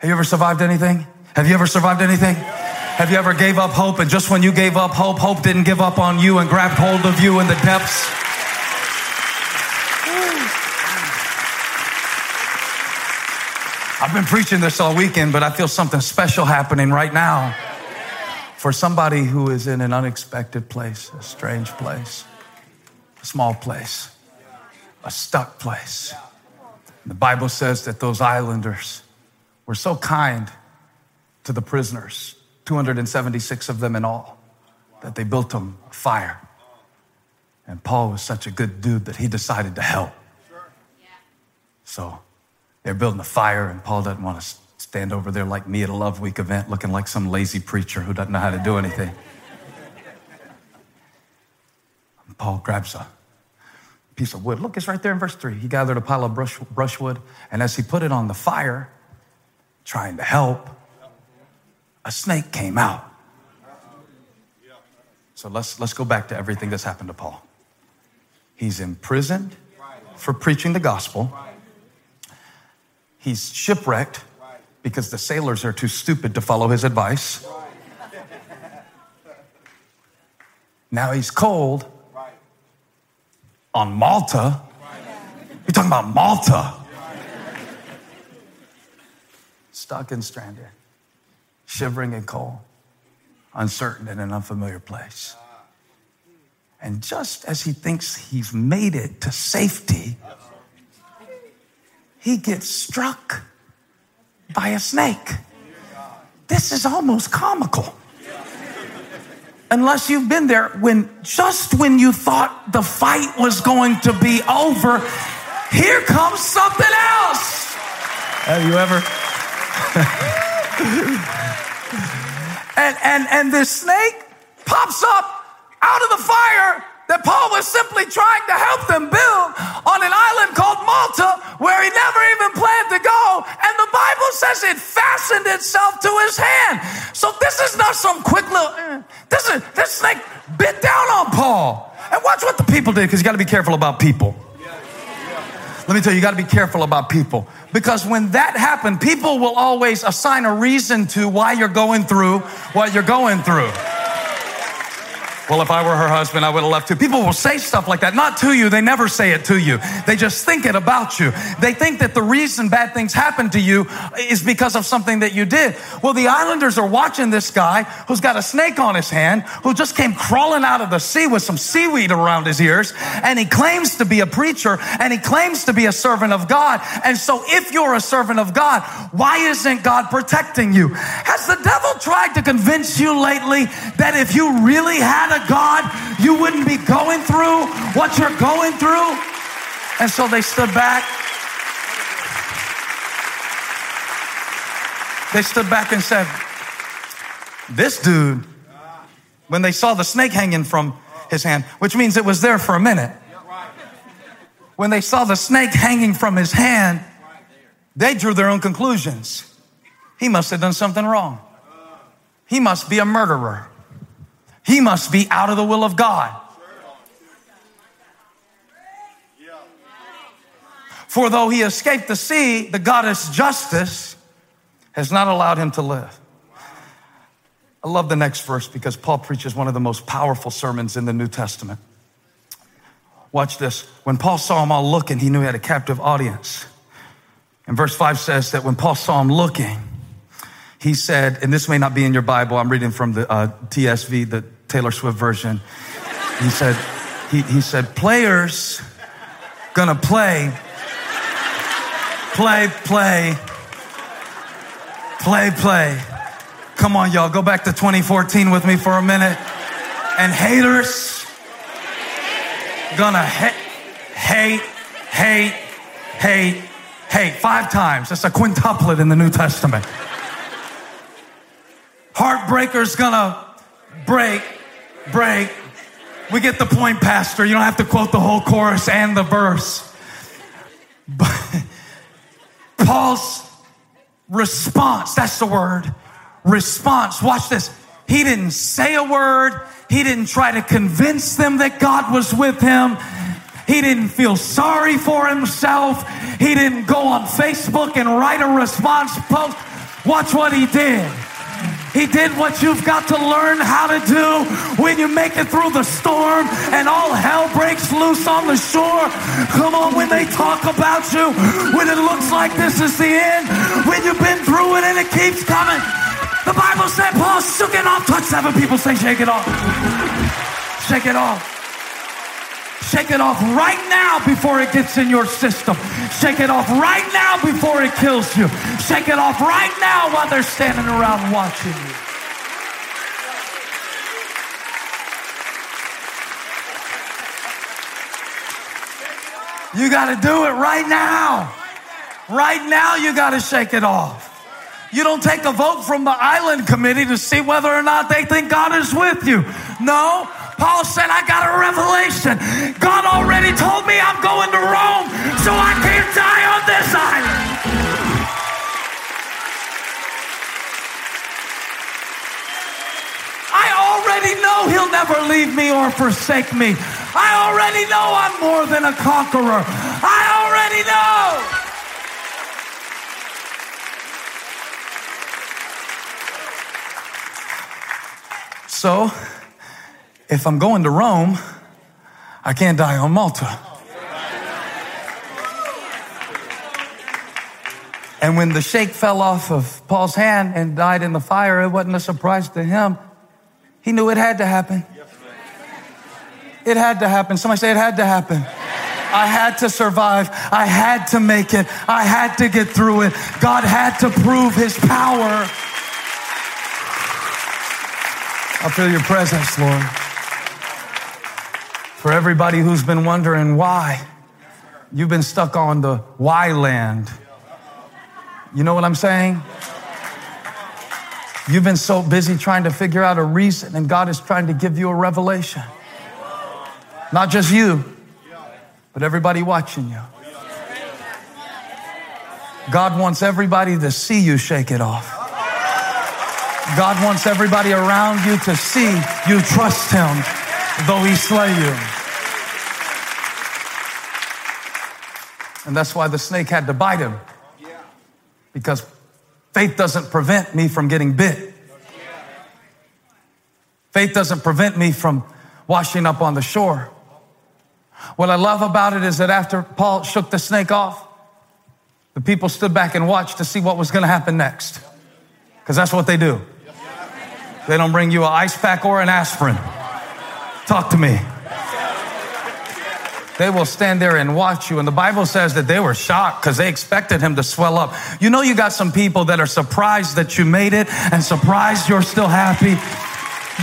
Have you ever survived anything? Have you ever survived anything? Have you ever gave up hope and just when you gave up hope, hope didn't give up on you and grabbed hold of you in the depths? I've been preaching this all weekend, but I feel something special happening right now for somebody who is in an unexpected place, a strange place, a small place, a stuck place. The Bible says that those islanders were so kind to the prisoners, 276 of them in all, that they built them a fire. And Paul was such a good dude that he decided to help. So they're building a fire, and Paul doesn't want to stand over there like me at a Love Week event looking like some lazy preacher who doesn't know how to do anything. And Paul grabs a piece of wood. Look, it's right there in verse 3. He gathered a pile of brush, brushwood, and as he put it on the fire, trying to help, a snake came out. So let's, let's go back to everything that's happened to Paul. He's imprisoned for preaching the gospel. He's shipwrecked because the sailors are too stupid to follow his advice. Now he's cold on Malta. You're talking about Malta. Stuck and stranded, shivering and cold, uncertain in an unfamiliar place. And just as he thinks he's made it to safety, he gets struck by a snake. This is almost comical. Unless you've been there when just when you thought the fight was going to be over, here comes something else. Have you ever? And, and, and this snake pops up out of the fire that Paul was simply trying to help them build on an island called Malta where he never even planned to go. And the Bible says it fastened itself to his hand. So this is not some quick little, eh. this is, this snake bit down on Paul. And watch what the people did because you got to be careful about people. Let me tell you, you got to be careful about people because when that happened, people will always assign a reason to why you're going through what you're going through. Well, if I were her husband, I would have left too. People will say stuff like that, not to you. They never say it to you. They just think it about you. They think that the reason bad things happen to you is because of something that you did. Well, the islanders are watching this guy who's got a snake on his hand, who just came crawling out of the sea with some seaweed around his ears, and he claims to be a preacher and he claims to be a servant of God. And so if you're a servant of God, why isn't God protecting you? Has the devil tried to convince you lately that if you really had a God, you wouldn't be going through what you're going through. And so they stood back. They stood back and said, This dude, when they saw the snake hanging from his hand, which means it was there for a minute, when they saw the snake hanging from his hand, they drew their own conclusions. He must have done something wrong. He must be a murderer. He must be out of the will of God. For though he escaped the sea, the goddess justice has not allowed him to live. I love the next verse because Paul preaches one of the most powerful sermons in the New Testament. Watch this. When Paul saw them all looking, he knew he had a captive audience. And verse 5 says that when Paul saw him looking, he said, and this may not be in your Bible, I'm reading from the uh, TSV, the Taylor Swift version. He said, he, he said, players gonna play, play, play, play, play. Come on, y'all, go back to 2014 with me for a minute. And haters gonna ha- hate, hate, hate, hate. Five times. That's a quintuplet in the New Testament. Heartbreaker's gonna break, break. We get the point, Pastor. You don't have to quote the whole chorus and the verse. But Paul's response, that's the word, response. Watch this. He didn't say a word. He didn't try to convince them that God was with him. He didn't feel sorry for himself. He didn't go on Facebook and write a response post. Watch what he did. He did what you've got to learn how to do when you make it through the storm and all hell breaks loose on the shore. Come on, when they talk about you, when it looks like this is the end, when you've been through it and it keeps coming. The Bible said Paul shook it off. Touch seven people, say, shake it off. Shake it off. Shake it off right now before it gets in your system. Shake it off right now before it kills you. Shake it off right now while they're standing around watching you. You got to do it right now. Right now, you got to shake it off. You don't take a vote from the island committee to see whether or not they think God is with you. No, Paul said, I got a revelation. God already told me I'm going to Rome, so I can't die on this island. I already know he'll never leave me or forsake me. I already know I'm more than a conqueror. I already know. So, if I'm going to Rome, I can't die on Malta. And when the shake fell off of Paul's hand and died in the fire, it wasn't a surprise to him. He knew it had to happen. It had to happen. Somebody say it had to happen. I had to survive. I had to make it. I had to get through it. God had to prove his power. I feel your presence, Lord. Everybody who's been wondering why, you've been stuck on the why land. You know what I'm saying? You've been so busy trying to figure out a reason, and God is trying to give you a revelation. Not just you, but everybody watching you. God wants everybody to see you shake it off. God wants everybody around you to see you trust Him though he slay you. And that's why the snake had to bite him. Because faith doesn't prevent me from getting bit. Faith doesn't prevent me from washing up on the shore. What I love about it is that after Paul shook the snake off, the people stood back and watched to see what was going to happen next. Because that's what they do. They don't bring you an ice pack or an aspirin. Talk to me. They will stand there and watch you. And the Bible says that they were shocked because they expected him to swell up. You know, you got some people that are surprised that you made it and surprised you're still happy.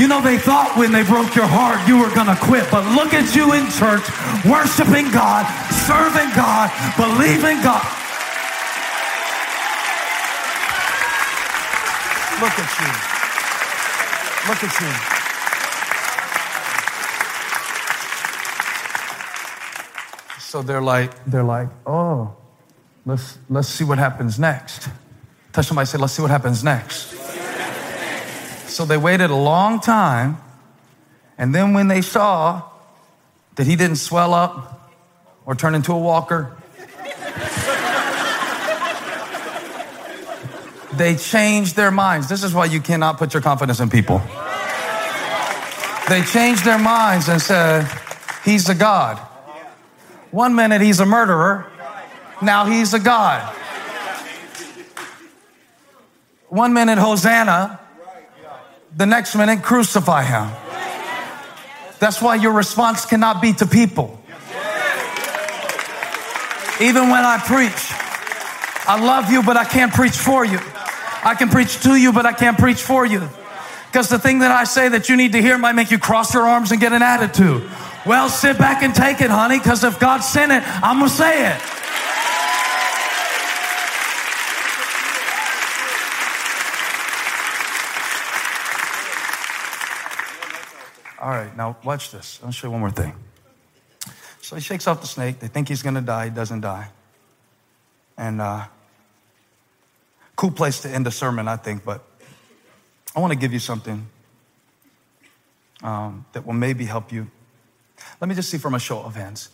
You know, they thought when they broke your heart you were going to quit, but look at you in church, worshiping God, serving God, believing God. Look at you. Look at you. So they're like, they're like, oh, let's let's see what happens next. Touch somebody, say, let's see what happens next. So they waited a long time, and then when they saw that he didn't swell up or turn into a walker, they changed their minds. This is why you cannot put your confidence in people. They changed their minds and said, He's a God. One minute he's a murderer, now he's a God. One minute, Hosanna, the next minute, crucify him. That's why your response cannot be to people. Even when I preach, I love you, but I can't preach for you. I can preach to you, but I can't preach for you. Because the thing that I say that you need to hear might make you cross your arms and get an attitude. Well, sit back and take it, honey, because if God sent it, I'm going to say it. All right, now watch this. I'll show you one more thing. So he shakes off the snake. They think he's going to die. He doesn't die. And uh, cool place to end a sermon, I think. But I want to give you something um, that will maybe help you let me just see from a show of hands.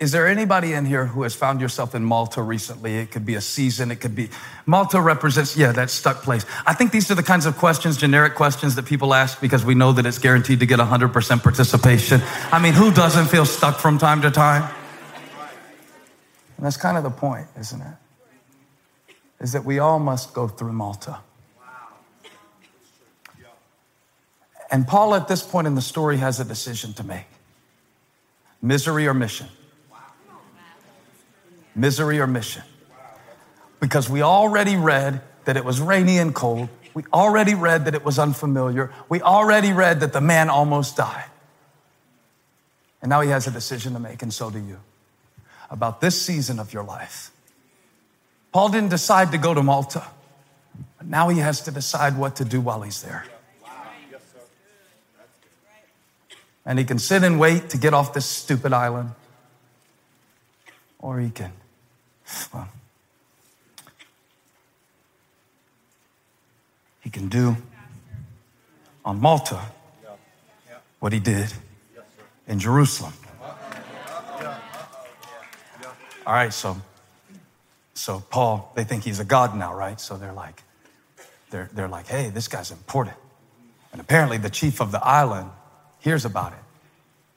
Is there anybody in here who has found yourself in Malta recently? It could be a season, it could be. Malta represents, yeah, that stuck place. I think these are the kinds of questions, generic questions that people ask because we know that it's guaranteed to get 100% participation. I mean, who doesn't feel stuck from time to time? And that's kind of the point, isn't it? Is that we all must go through Malta. And Paul, at this point in the story, has a decision to make misery or mission misery or mission. Because we already read that it was rainy and cold. We already read that it was unfamiliar. We already read that the man almost died. And now he has a decision to make, and so do you, about this season of your life. Paul didn't decide to go to Malta, but now he has to decide what to do while he's there. And he can sit and wait to get off this stupid island, or he can well, he can do on Malta what he did in Jerusalem. All right, so so Paul, they think he's a god now, right? So they're like, they're, they're like, hey, this guy's important. And apparently the chief of the island hears about it.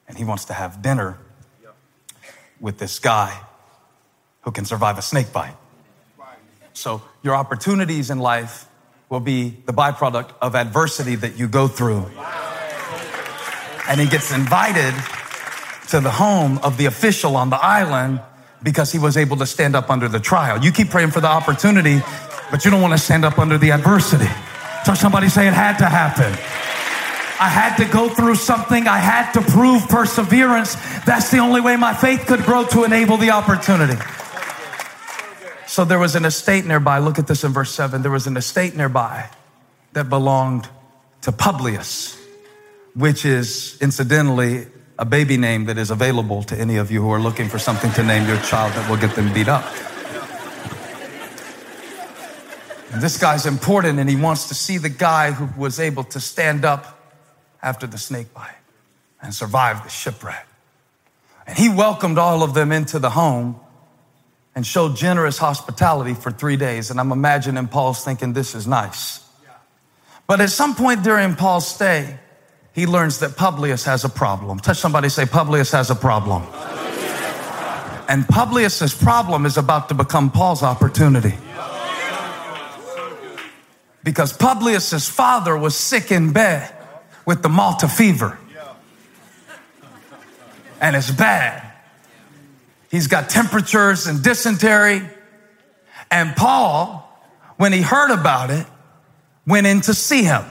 And he wants to have dinner with this guy who can survive a snake bite. So your opportunities in life will be the byproduct of adversity that you go through. And he gets invited to the home of the official on the island because he was able to stand up under the trial. You keep praying for the opportunity, but you don't want to stand up under the adversity. So somebody say it had to happen. I had to go through something. I had to prove perseverance. That's the only way my faith could grow to enable the opportunity. So there was an estate nearby. Look at this in verse 7. There was an estate nearby that belonged to Publius, which is incidentally a baby name that is available to any of you who are looking for something to name your child that will get them beat up. And this guy's important and he wants to see the guy who was able to stand up after the snake bite and survived the shipwreck. And he welcomed all of them into the home and showed generous hospitality for three days. And I'm imagining Paul's thinking, this is nice. But at some point during Paul's stay, he learns that Publius has a problem. Touch somebody, say, Publius has a problem. And Publius's problem is about to become Paul's opportunity. Because Publius's father was sick in bed with the Malta fever. And it's bad. He's got temperatures and dysentery. And Paul, when he heard about it, went in to see him.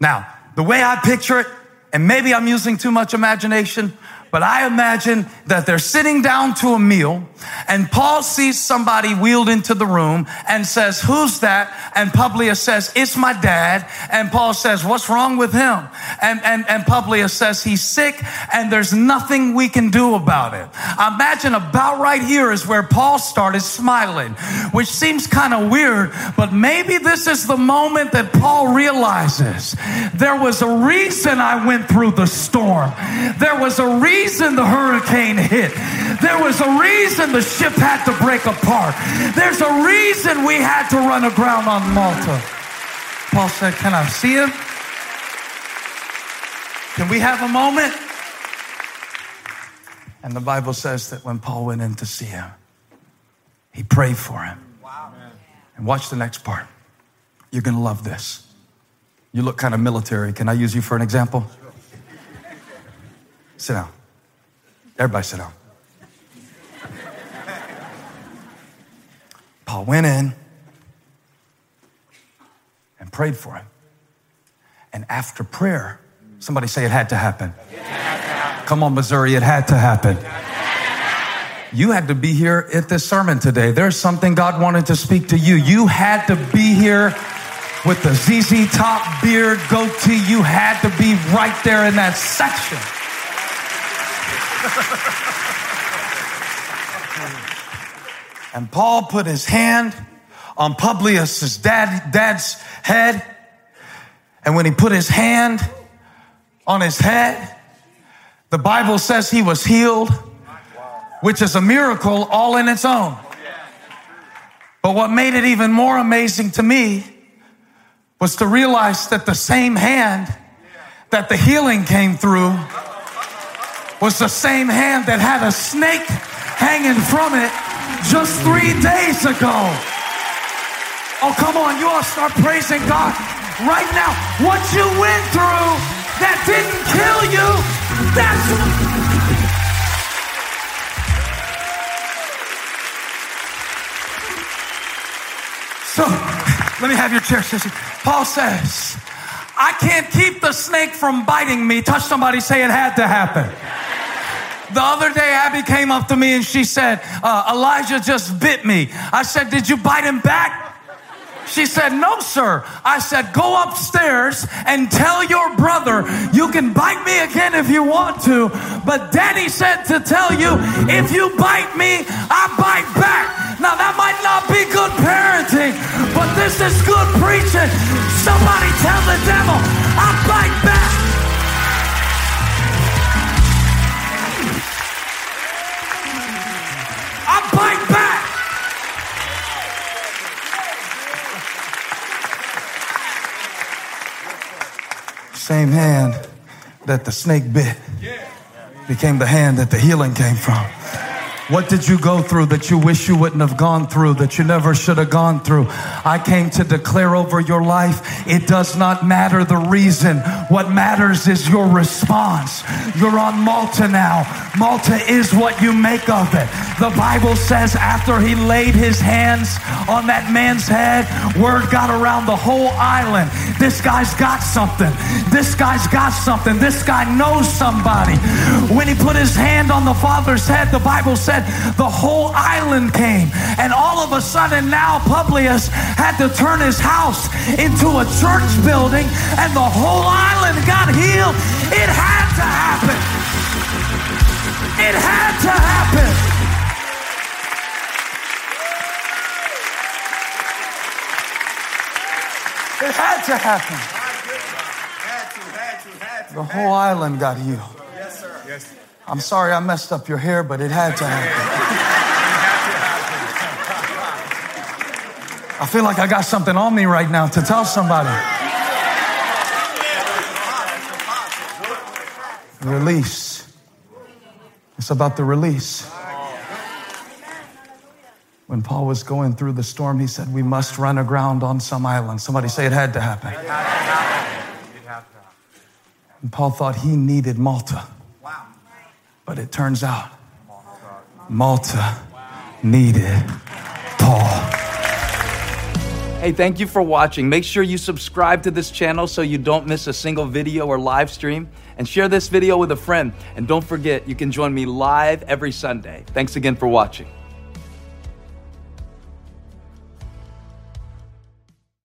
Now, the way I picture it, and maybe I'm using too much imagination, but I imagine that they're sitting down to a meal and Paul sees somebody wheeled into the room and says, who's that? And Publius says, it's my dad. And Paul says, what's wrong with him? And, and, and Publius says, he's sick and there's nothing we can do about it. I imagine about right here is where Paul started smiling, which seems kind of weird, but maybe this is the moment that Paul realizes there was a reason I went through the storm. There was a reason reason the hurricane hit. There was a reason the ship had to break apart. There's a reason we had to run aground on Malta. Paul said, Can I see him? Can we have a moment? And the Bible says that when Paul went in to see him, he prayed for him. Wow. And watch the next part. You're going to love this. You look kind of military. Can I use you for an example? Sit down. Everybody sit down. Paul went in and prayed for him. And after prayer, somebody say it had to happen. Had to. Come on, Missouri, it had to happen. You had to be here at this sermon today. There's something God wanted to speak to you. You had to be here with the ZZ top beard goatee. You had to be right there in that section. And Paul put his hand on Publius's dad, dad's head. And when he put his hand on his head, the Bible says he was healed which is a miracle all in its own. But what made it even more amazing to me was to realize that the same hand that the healing came through was the same hand that had a snake hanging from it just three days ago. Oh, come on, you all start praising God right now. What you went through that didn't kill you, that's. So, let me have your chair, sissy. Paul says, I can't keep the snake from biting me. Touch somebody, say it had to happen. The other day, Abby came up to me and she said, uh, Elijah just bit me. I said, Did you bite him back? She said, No, sir. I said, Go upstairs and tell your brother you can bite me again if you want to. But daddy said to tell you, if you bite me, I bite back. Now, that might not be good parenting, but this is good preaching. Somebody tell the devil, I Same hand that the snake bit became the hand that the healing came from. What did you go through that you wish you wouldn't have gone through, that you never should have gone through? I came to declare over your life, it does not matter the reason. What matters is your response. You're on Malta now. Malta is what you make of it. The Bible says after he laid his hands on that man's head, word got around the whole island. This guy's got something. This guy's got something. This guy knows somebody. When he put his hand on the father's head, the Bible said the whole island came. And all of a sudden now Publius had to turn his house into a church building and the whole island got healed. It had to happen. Had to happen. The whole island got healed. Yes, sir. Yes. I'm sorry I messed up your hair, but it had to happen. I feel like I got something on me right now to tell somebody. Release. It's about the release. When Paul was going through the storm, he said, We must run aground on some island. Somebody say it had to happen. And Paul thought he needed Malta. But it turns out Malta needed Paul. Hey, thank you for watching. Make sure you subscribe to this channel so you don't miss a single video or live stream. And share this video with a friend. And don't forget, you can join me live every Sunday. Thanks again for watching.